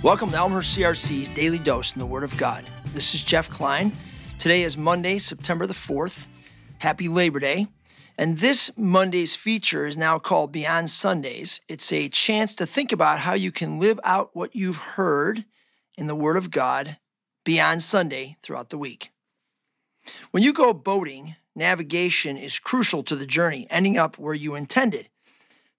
Welcome to Elmhurst CRC's Daily Dose in the Word of God. This is Jeff Klein. Today is Monday, September the 4th. Happy Labor Day. And this Monday's feature is now called Beyond Sundays. It's a chance to think about how you can live out what you've heard in the Word of God beyond Sunday throughout the week. When you go boating, navigation is crucial to the journey, ending up where you intended.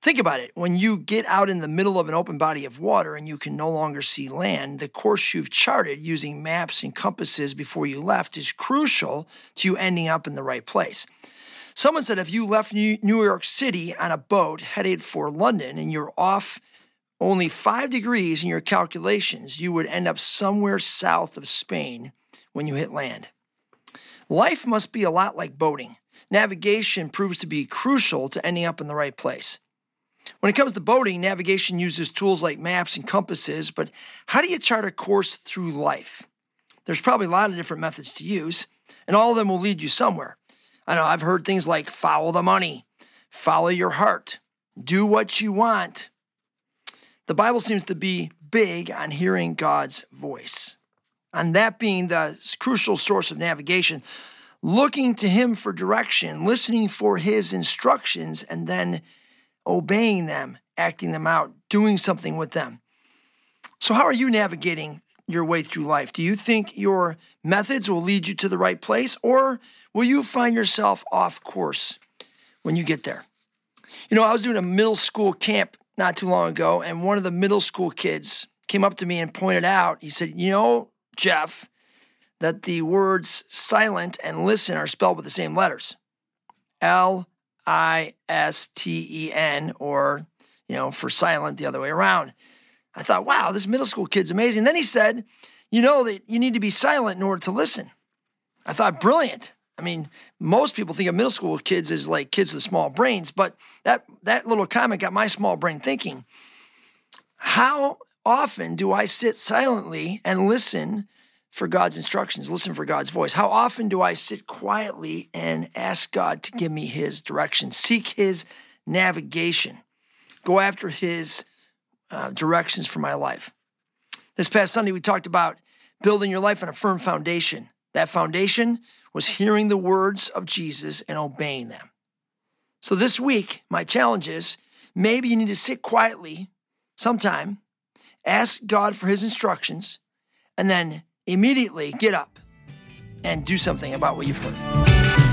Think about it. When you get out in the middle of an open body of water and you can no longer see land, the course you've charted using maps and compasses before you left is crucial to you ending up in the right place. Someone said if you left New York City on a boat headed for London and you're off only five degrees in your calculations, you would end up somewhere south of Spain when you hit land. Life must be a lot like boating. Navigation proves to be crucial to ending up in the right place. When it comes to boating, navigation uses tools like maps and compasses, but how do you chart a course through life? There's probably a lot of different methods to use, and all of them will lead you somewhere. I know I've heard things like follow the money, follow your heart, do what you want. The Bible seems to be big on hearing God's voice, on that being the crucial source of navigation, looking to Him for direction, listening for His instructions, and then obeying them, acting them out, doing something with them. So, how are you navigating your way through life? Do you think your methods will lead you to the right place, or will you find yourself off course when you get there? You know, I was doing a middle school camp not too long ago, and one of the middle school kids came up to me and pointed out, he said, You know, Jeff, that the words silent and listen are spelled with the same letters L I S T E N, or, you know, for silent the other way around. I thought, wow, this middle school kid's amazing. Then he said, you know that you need to be silent in order to listen. I thought, brilliant. I mean, most people think of middle school kids as like kids with small brains, but that that little comment got my small brain thinking. How often do I sit silently and listen for God's instructions, listen for God's voice? How often do I sit quietly and ask God to give me His direction, seek His navigation, go after His uh, directions for my life? This past Sunday, we talked about building your life on a firm foundation. That foundation was hearing the words of Jesus and obeying them. So this week, my challenge is maybe you need to sit quietly sometime, ask God for His instructions, and then immediately get up and do something about what you've heard.